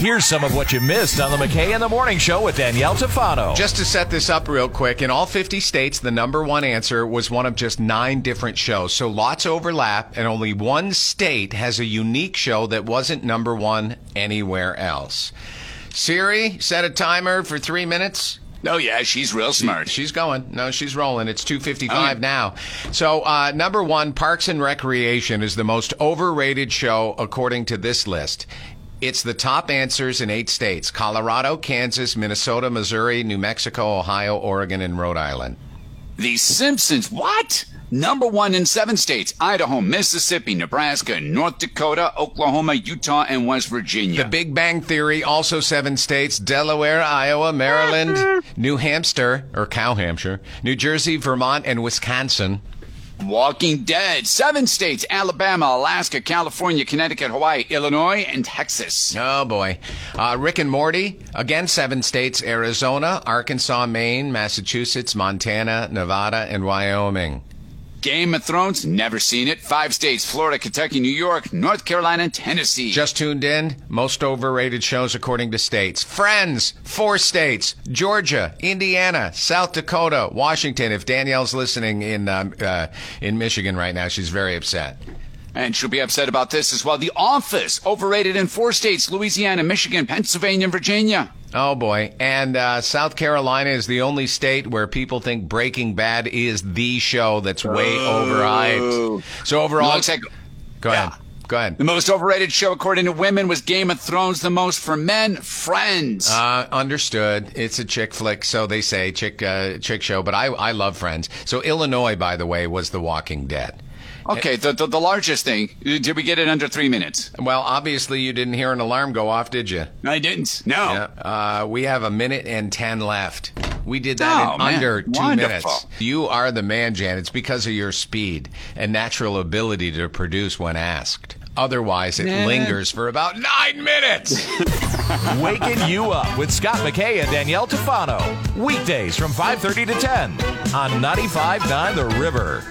Here's some of what you missed on the McKay in the Morning Show with Danielle Tafano. Just to set this up real quick, in all 50 states, the number one answer was one of just nine different shows. So lots overlap, and only one state has a unique show that wasn't number one anywhere else. Siri, set a timer for three minutes. Oh yeah, she's real smart. She's going. No, she's rolling. It's 255 now. So, uh, number one, Parks and Recreation is the most overrated show according to this list. It's the top answers in eight states Colorado, Kansas, Minnesota, Missouri, New Mexico, Ohio, Oregon, and Rhode Island. The Simpsons, what? Number one in seven states Idaho, Mississippi, Nebraska, North Dakota, Oklahoma, Utah, and West Virginia. The Big Bang Theory, also seven states Delaware, Iowa, Maryland, New Hampshire, or Cow Hampshire, New Jersey, Vermont, and Wisconsin. Walking Dead, seven states Alabama, Alaska, California, Connecticut, Hawaii, Illinois, and Texas. Oh boy. Uh, Rick and Morty, again, seven states Arizona, Arkansas, Maine, Massachusetts, Montana, Nevada, and Wyoming. Game of Thrones, never seen it. Five states Florida, Kentucky, New York, North Carolina, Tennessee. Just tuned in. Most overrated shows according to states. Friends, four states Georgia, Indiana, South Dakota, Washington. If Danielle's listening in, um, uh, in Michigan right now, she's very upset. And she'll be upset about this as well. The Office, overrated in four states Louisiana, Michigan, Pennsylvania, and Virginia. Oh boy. And uh, South Carolina is the only state where people think Breaking Bad is the show that's way overhyped. So overall, Looks like- go Yeah. ahead. Go ahead. The most overrated show, according to women, was Game of Thrones. The most for men, Friends. Uh, understood. It's a chick flick, so they say chick uh, chick show. But I I love Friends. So Illinois, by the way, was The Walking Dead. Okay, the, the the largest thing. Did we get it under three minutes? Well, obviously you didn't hear an alarm go off, did you? I didn't. No. Yeah. Uh, we have a minute and ten left. We did that Oh, in man. under two Wonderful. minutes. You are the man, Jan. It's because of your speed and natural ability to produce when asked. Otherwise, it Nah. lingers for about nine minutes. Waking you up with Scott McKay and Danielle Tafano. Weekdays from 5:30 to 10 on 95.9 The River.